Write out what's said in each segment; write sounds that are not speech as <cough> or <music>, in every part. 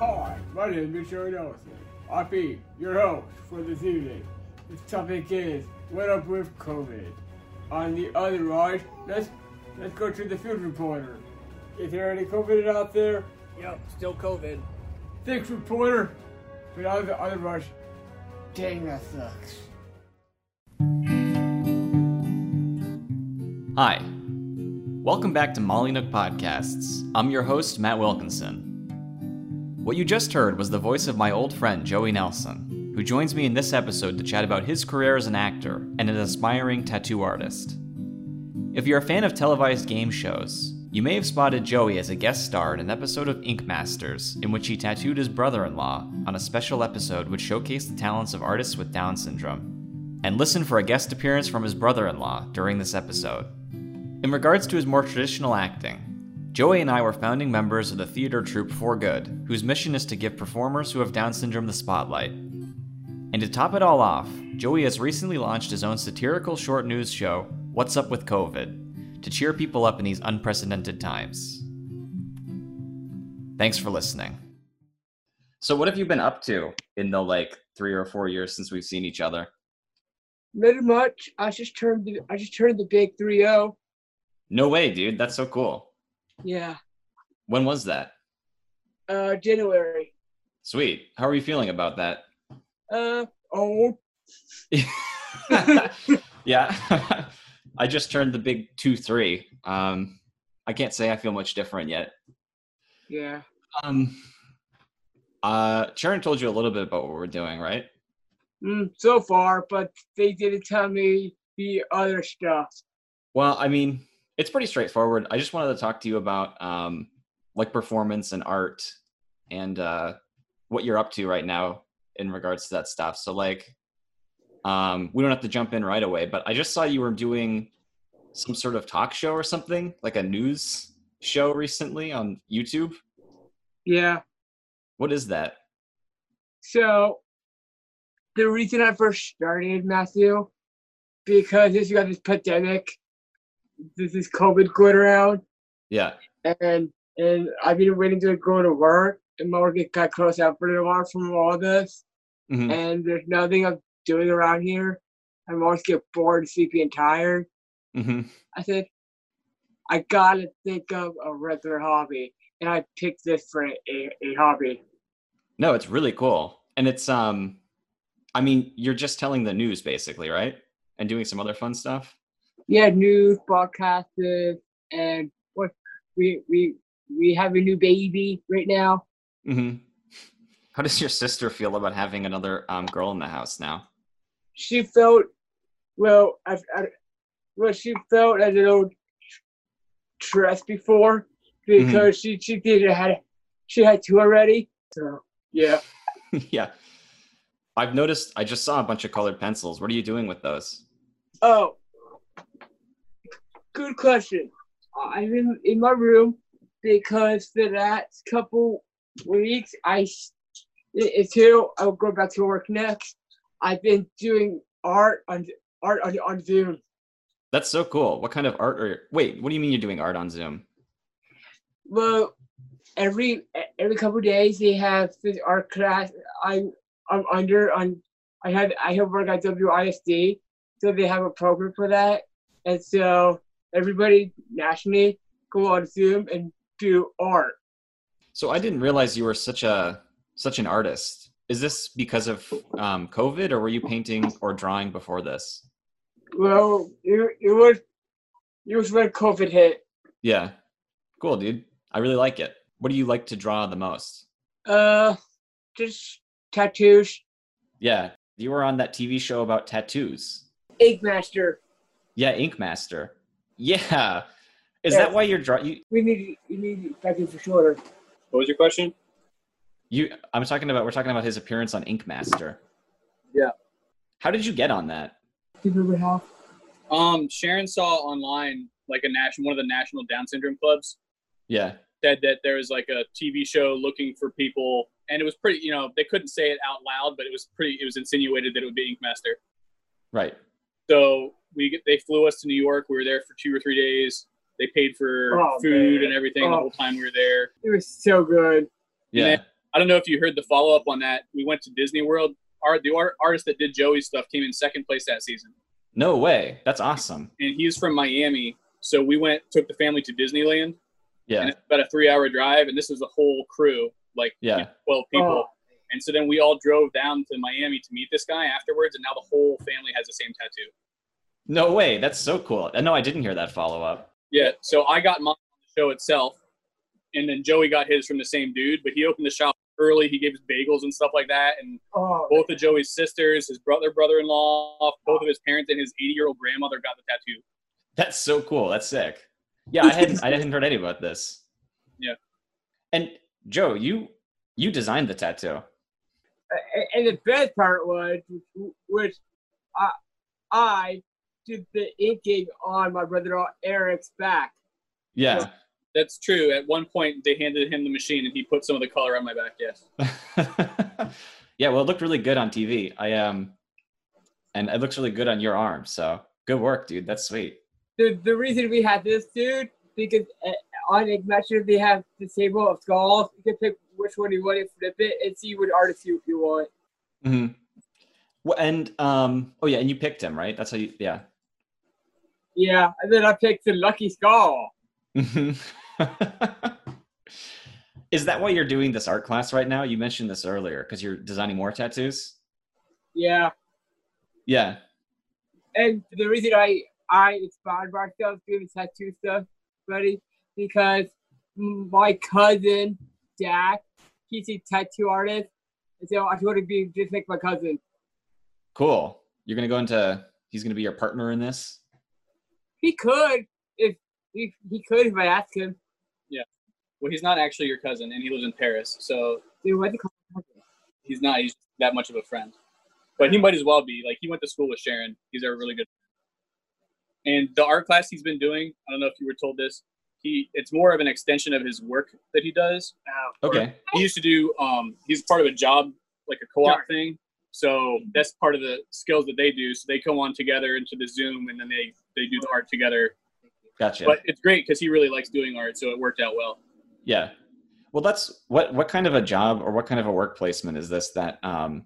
Hi, my name is Joey Nelson. I'll be your host for this evening. This topic is what up with COVID. On the other side, let's let's go to the field reporter. Is there any COVID out there? Yep, still COVID. Thanks, reporter. But on the other rush, dang that sucks. Hi. Welcome back to Molly Nook Podcasts. I'm your host, Matt Wilkinson. What you just heard was the voice of my old friend, Joey Nelson, who joins me in this episode to chat about his career as an actor and an aspiring tattoo artist. If you're a fan of televised game shows, you may have spotted Joey as a guest star in an episode of Ink Masters, in which he tattooed his brother in law on a special episode which showcased the talents of artists with Down syndrome. And listen for a guest appearance from his brother in law during this episode. In regards to his more traditional acting, Joey and I were founding members of the theater troupe For Good, whose mission is to give performers who have Down syndrome the spotlight. And to top it all off, Joey has recently launched his own satirical short news show, What's Up with COVID, to cheer people up in these unprecedented times. Thanks for listening. So, what have you been up to in the like three or four years since we've seen each other? Not much. I just turned the I just turned the big 3-0. No way, dude. That's so cool. Yeah. When was that? Uh January. Sweet. How are you feeling about that? Uh oh. <laughs> yeah. <laughs> I just turned the big 2 3. Um, I can't say I feel much different yet. Yeah. Um, uh, Sharon told you a little bit about what we're doing, right? Mm, so far, but they didn't tell me the other stuff. Well, I mean, it's pretty straightforward. I just wanted to talk to you about um, like performance and art and uh, what you're up to right now in regards to that stuff. So, like, um, we don't have to jump in right away, but I just saw you were doing some sort of talk show or something, like a news show recently on YouTube. Yeah. What is that? So the reason I first started Matthew, because this you got this pandemic, this is COVID going around, Yeah. and and I've been waiting to go to work, and my work got closed out for a while from all this, Mhm. and there's nothing I'm doing around here. I'm always get bored, sleepy, and tired. hmm I said, I gotta think of a regular hobby, and I picked this for a, a, a hobby. No, it's really cool. And it's um I mean, you're just telling the news basically, right? And doing some other fun stuff. Yeah, news, broadcasts, and what we we we have a new baby right now. Mm-hmm. How does your sister feel about having another um girl in the house now? She felt well. I, I well, she felt a little stressed before because she she did had she had two already. So yeah. <laughs> yeah. I've noticed I just saw a bunch of colored pencils. What are you doing with those? Oh, good question. I'm in, in my room because the last couple weeks, I until I'll go back to work next. I've been doing art on art on, on Zoom. That's so cool. What kind of art are Wait, what do you mean you're doing art on Zoom? Well, every every couple days they have this art class. I'm I'm under on. I had I have work at WISD, so they have a program for that, and so everybody nationally go on Zoom and do art. So I didn't realize you were such a such an artist. Is this because of um, COVID, or were you painting or drawing before this? Well, it, it was it was when COVID hit. Yeah, cool, dude. I really like it. What do you like to draw the most? Uh, just tattoos, Yeah, you were on that TV show about tattoos. Ink Master. Yeah, Ink Master. Yeah, is Yeah. that why you're drawing? You, We need we need tattoos for shorter. What was your question? you. I'm talking about. We're talking about his appearance on Ink Master. Yeah. How did you get on that? People would have. Um, Sharon saw online like a national one of the national Down syndrome clubs Yeah. said that there was like a TV show looking for people, and it was pretty. You know, they couldn't say it out loud, but it was pretty. It was insinuated that it would be Ink Master. Right. So we get- they flew us to New York. We were there for two or three days. They paid for Oh, food man. and everything the Oh. whole time we were there. It was so good. Yeah. then- I don't know if you heard the follow up on that. We went to Disney World. Our the art, artist that did Joey's stuff came in second place that season, No way. That's awesome. and he's from Miami. So we went, took the family to Disneyland, Yeah. and it's about a three-hour drive, and this was a whole crew, like you Yeah. know, twelve people. Oh, And so then we all drove down to Miami to meet this guy afterwards, and now the whole family has the same tattoo. No way. That's so cool. No, I didn't hear that follow up. Yeah. So I got mine on the show itself, and then Joey got his from the same dude, but he opened the shop early. He gave us bagels and stuff like that, and oh, both of Joey's sisters, his brother, brother-in-law, both of his parents, and his 80-year-old grandmother got the tattoo. That's so cool. That's sick. Yeah, I hadn't I hadn't heard any about this. Yeah. And Joe, you you designed the tattoo. And the best part was, which I, I did the inking on my brother Eric's back. Yeah. That's true. At one point, they handed him the machine, and he put some of the color on my back. Yes. <laughs> yeah, well it looked really good on TV. I um and it looks really good on your arm. So good work, dude. That's sweet. The, the reason we had this dude because uh, on Ignition they have the table of skulls. You can pick which one you want to flip it and see what artist you, you want. hmm Well, and um oh yeah, and you picked him, right? That's how you yeah. Yeah, and then I picked the lucky skull. <laughs> Is that why you're doing this art class right now? You mentioned this earlier because you're designing more tattoos. Yeah, Yeah. and the reason I I inspired myself doing tattoo stuff, buddy, because my cousin Jack, he's a tattoo artist, and so I want to be just like my cousin. Cool. You're gonna go into. He's gonna be your partner in this. He could if he, he could if I asked him. Yeah. Well, he's not actually your cousin, and he lives in Paris, so Dude, what the call he's not. He's that much of a friend. But he might as well be. Like he went to school with Sharon. He's a really good. And the art class he's been doing, I don't know if you were told this. He it's more of an extension of his work that he does. Okay. He used to do. Um, he's part of a job like a co-op thing. So that's part of the skills that they do. So they come on together into the Zoom, and then they they do the art together. Gotcha. But it's great because he really likes doing art, so it worked out well. Yeah. Well, that's what what kind of a job or what kind of a work placement is this that um,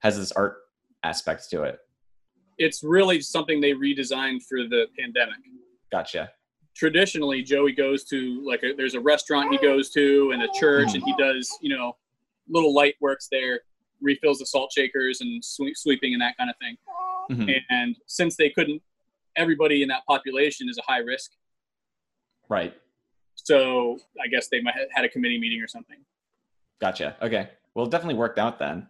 has this art aspect to it? It's really something they redesigned for the pandemic. Gotcha. traditionally Joey goes to like a, there's a restaurant he goes to and a church and he does you know little light works there refills the salt shakers and sweep, sweeping and that kind of thing Mhm. and since they couldn't everybody in that population is a high risk Right. so I guess they might have had a committee meeting or something Gotcha. Okay. Well, it definitely worked out then.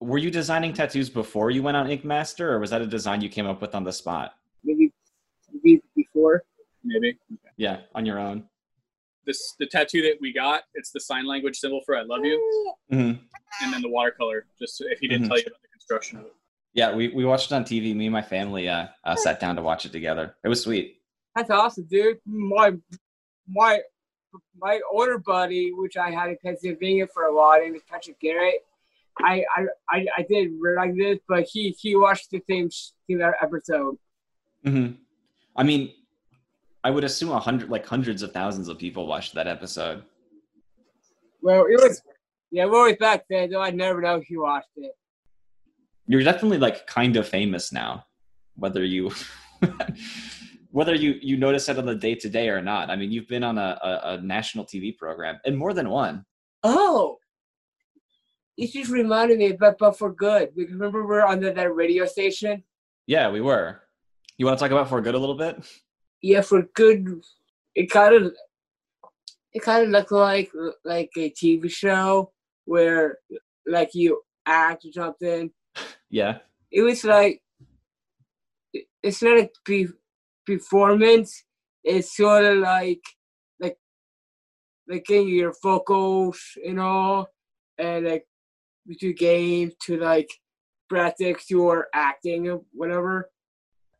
Were you designing tattoos before you went on Ink Master, or was that a design you came up with on the spot? maybe maybe before. maybe Yeah, on your own. This the tattoo that we got it's the sign language symbol for I love you hmm and then the watercolor just if he didn't Mhm. tell you about the construction of it Yeah, we, we watched it on TV. Me and my family uh, uh, sat down to watch it together. It was sweet. That's awesome, dude. My my my older buddy, which I had in Pennsylvania for a while, name is Patrick Garrett. I I I, I did realize this, but he he watched the same sh- same episode. hmm I mean, I would assume a hundred, like hundreds of thousands of people watched that episode. Well, it was yeah, we was back then, though I never know if he watched it. You're definitely like kind of famous now, whether you <laughs> whether you you notice it on the day to day or not. I mean, you've been on a, a, a national TV program and more than one. Oh, it just reminded me, but but for good. Remember we we're on the, that radio station. Yeah, we were. You want to talk about for good a little bit? Yeah, for good. It kind of it kind of looked like like a TV show where like you act or something. <laughs> Yeah. It was like it's not a be- performance. It's sort of like like like getting your vocals and all, and like we do games to like practice your acting or whatever.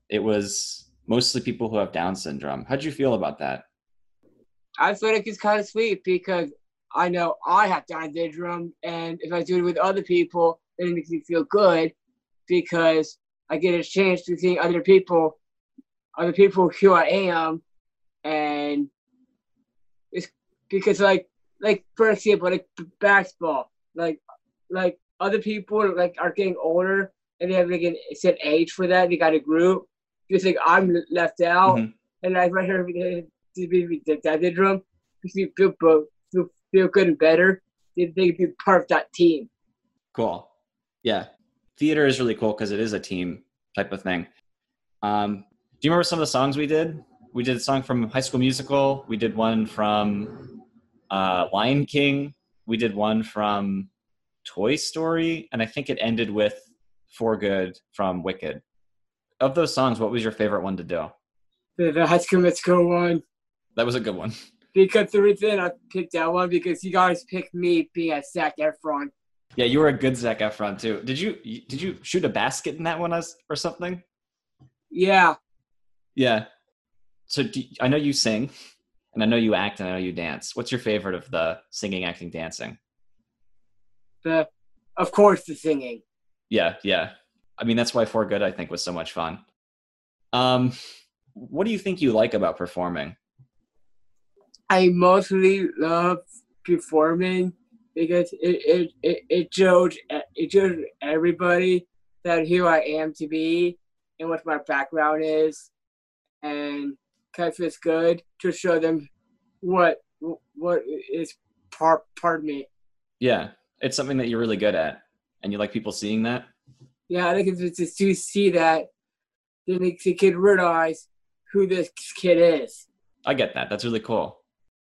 It was mostly people who have Down syndrome. How'd you feel about that? I feel like it's kind of sweet because I know I have Down syndrome, and if I do it with other people, then it makes me feel good because I get a chance to see other people, other people who I am, and it's because like like for example, like basketball, like like other people like are getting older and they have like a set age for that. They got a group. Just like I'm left out, Mhm. and I right here to be the that drum because you feel both feel, feel good and better. They they be part of that team. Cool. Yeah. Theater is really cool because it is a team type of thing. Um, do you remember some of the songs we did? We did a song from High School Musical. We did one from uh, Lion King. We did one from Toy Story. And I think it ended with For Good from Wicked. Of those songs, what was your favorite one to do? The, the high school musical one. That was a good one. Because the reason I picked that one because you guys picked me being a Zac Efron. Yeah, you were a good Zac Efron too. Did you did you shoot a basket in that one or something? Yeah, Yeah. So do, I know you sing, and I know you act, and I know you dance. What's your favorite of the singing, acting, dancing? the of course the singing. Yeah, yeah. I mean, that's why For Good I think was so much fun. Um, what do you think you like about performing? I mostly love performing because it it it, it shows it shows everybody that who I am to be and what my background is, and kind of feels good to show them what what is part part of me. Yeah, it's something that you're really good at, and you like people seeing that. Yeah, I think it's just to see that, then they can realize who this kid is. I get that. That's really cool.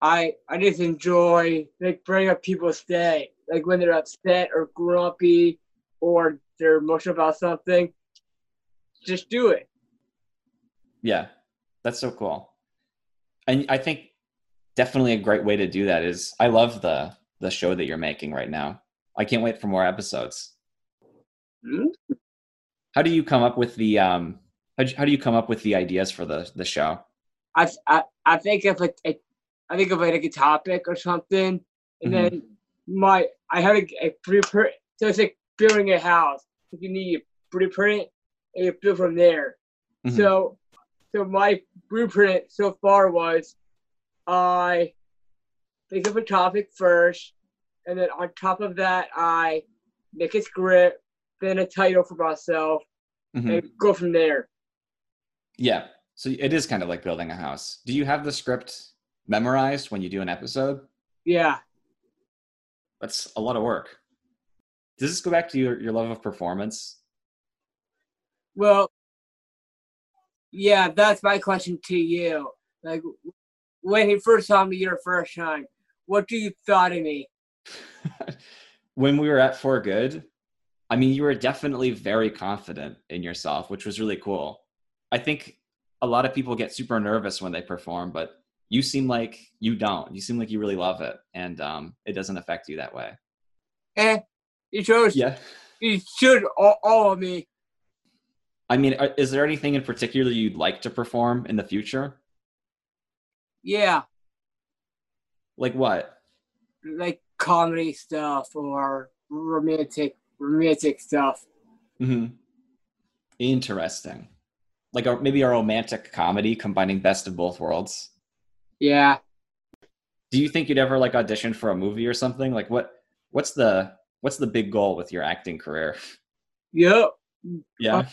I I just enjoy like bringing up people's day, like when they're upset or grumpy or they're emotional about something. Just do it. Yeah, that's so cool. And I think definitely a great way to do that is I love the the show that you're making right now. I can't wait for more episodes. How do you come up with the um how, do- how do you come up with the ideas for the the show? I I, I think of like I think of like a topic or something, and Mhm. then my I have a, a blueprint. So it's like building a house. You need a blueprint, and you build from there. Mhm. So, so my blueprint so far was, I think of a topic first, and then on top of that, I make a script, then a title for myself, Mhm. and go from there. Yeah. So it is kind of like building a house. Do you have the script memorized when you do an episode? Yeah, That's a lot of work. Does this go back to your, your love of performance? well, yeah, that's my question to you. Like, when he first saw me your first time, what do you thought of me? <laughs> when we were at For Good, I mean, you were definitely very confident in yourself, which was really cool. I think a lot of people get super nervous when they perform, but you seem like you don't. You seem like you really love it, and um, it doesn't affect you that way. Eh, you chose, Yeah. you should all, all of me. I mean, is there anything in particular you'd like to perform in the future? Yeah, Like what? like comedy stuff or romantic romantic stuff. hmm Interesting. Like a, maybe a romantic comedy combining best of both worlds. Yeah. Do you think you'd ever like audition for a movie or something? Like what? What's the what's the big goal with your acting career? Yep. Yeah. Uh,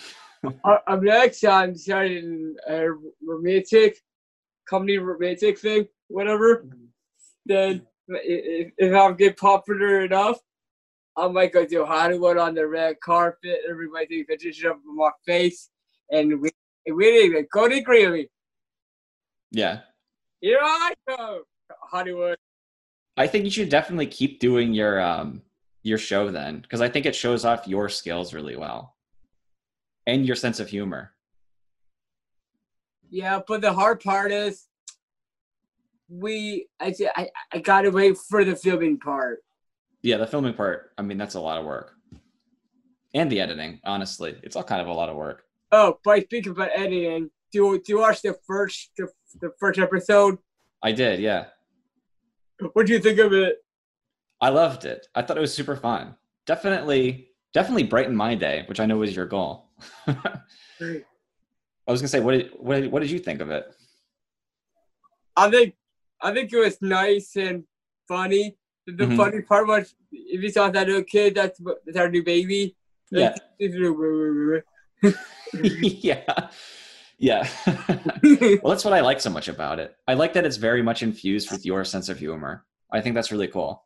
uh, uh, I, am next I'm starting a romantic comedy romantic thing, whatever. Mm-hmm. Then if, if I get popular enough, I might go to Hollywood on the red carpet. Everybody takes pictures of my face, and we we even go to Greeley. yeah. Here I go, Hollywood. I think you should definitely keep doing your um your show then, because I think it shows off your skills really well, and your sense of humor. Yeah, but the hard part is we I I, I gotta wait for the filming part. Yeah, the filming part. I mean, that's a lot of work, and the editing. Honestly, it's all kind of a lot of work. Oh, but speaking about editing, do you do you watch the first the, the first episode? I did. Yeah. What do you think of it? I loved it. I thought it was super fun. Definitely, definitely brightened my day, which I know was your goal. <laughs> I was gonna say, what did what did, what did you think of it? I think I think it was nice and funny. The, Mhm. funny part was if you saw that little kid, that's that's our new baby. <laughs> <laughs> Yeah. Yeah. Yeah. <laughs> well, that's what I like so much about it. I like that it's very much infused with your sense of humor. I think that's really cool.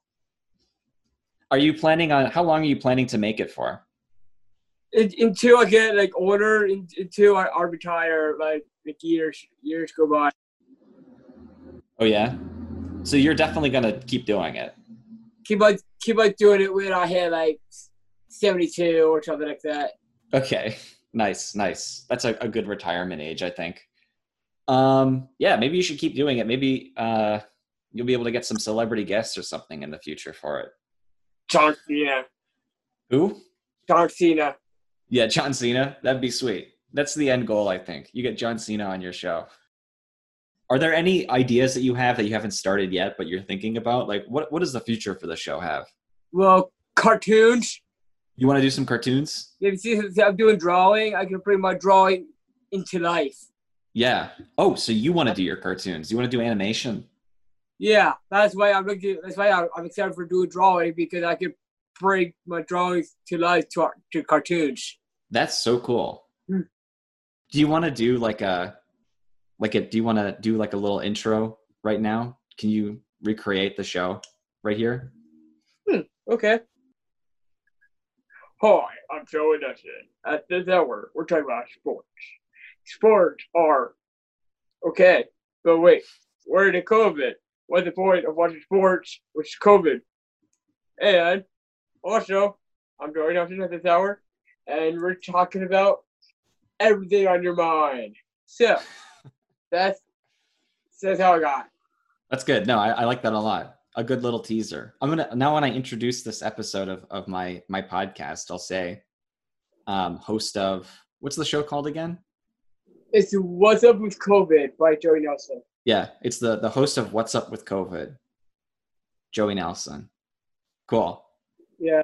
Are you planning on how long are you planning to make it for? Un- until I get like older, un- until I, I retire, like like years years go by. Oh yeah. So you're definitely gonna keep doing it. Keep on keep on doing it when I hit like seventy two or something like that. Okay. Nice, nice. That's a, a good retirement age, I think. Um, yeah, maybe you should keep doing it. Maybe uh you'll be able to get some celebrity guests or something in the future for it. John Cena, Who? John Cena. Yeah, John Cena. That'd be sweet. That's the end goal, I think. You get John Cena on your show. Are there any ideas that you have that you haven't started yet, but you're thinking about? Like, what what does the future for the show have? Well, cartoons. You want to do some cartoons? yeah see I'm doing drawing, I can bring my drawing into life. Yeah. Oh, so you want to do your cartoons? You want to do animation? Yeah, that's why I'm looking. That's why I'm, excited for doing drawing because I can bring my drawings to life to to cartoons. That's so cool. Hmm. Do you want to do like a like a do you want to do like a little intro right now? Can you recreate the show right here? Hmm, okay. Hi, I'm Joey Dustin. At this hour, we're talking about sports. Sports are okay, but wait, we're in COVID. What's the point of watching sports with COVID? And also, I'm Joey Dustin at this hour, and we're talking about everything on your mind. So that's says how I got. That's good. No, I, I like that a lot. A good little teaser. I'm gonna now when I introduce this episode of, of my my podcast, I'll say um host of what's the show called again? It's What's Up with COVID by Joey Nelson. Yeah, it's the the host of What's Up with COVID, Joey Nelson. Cool. Yeah.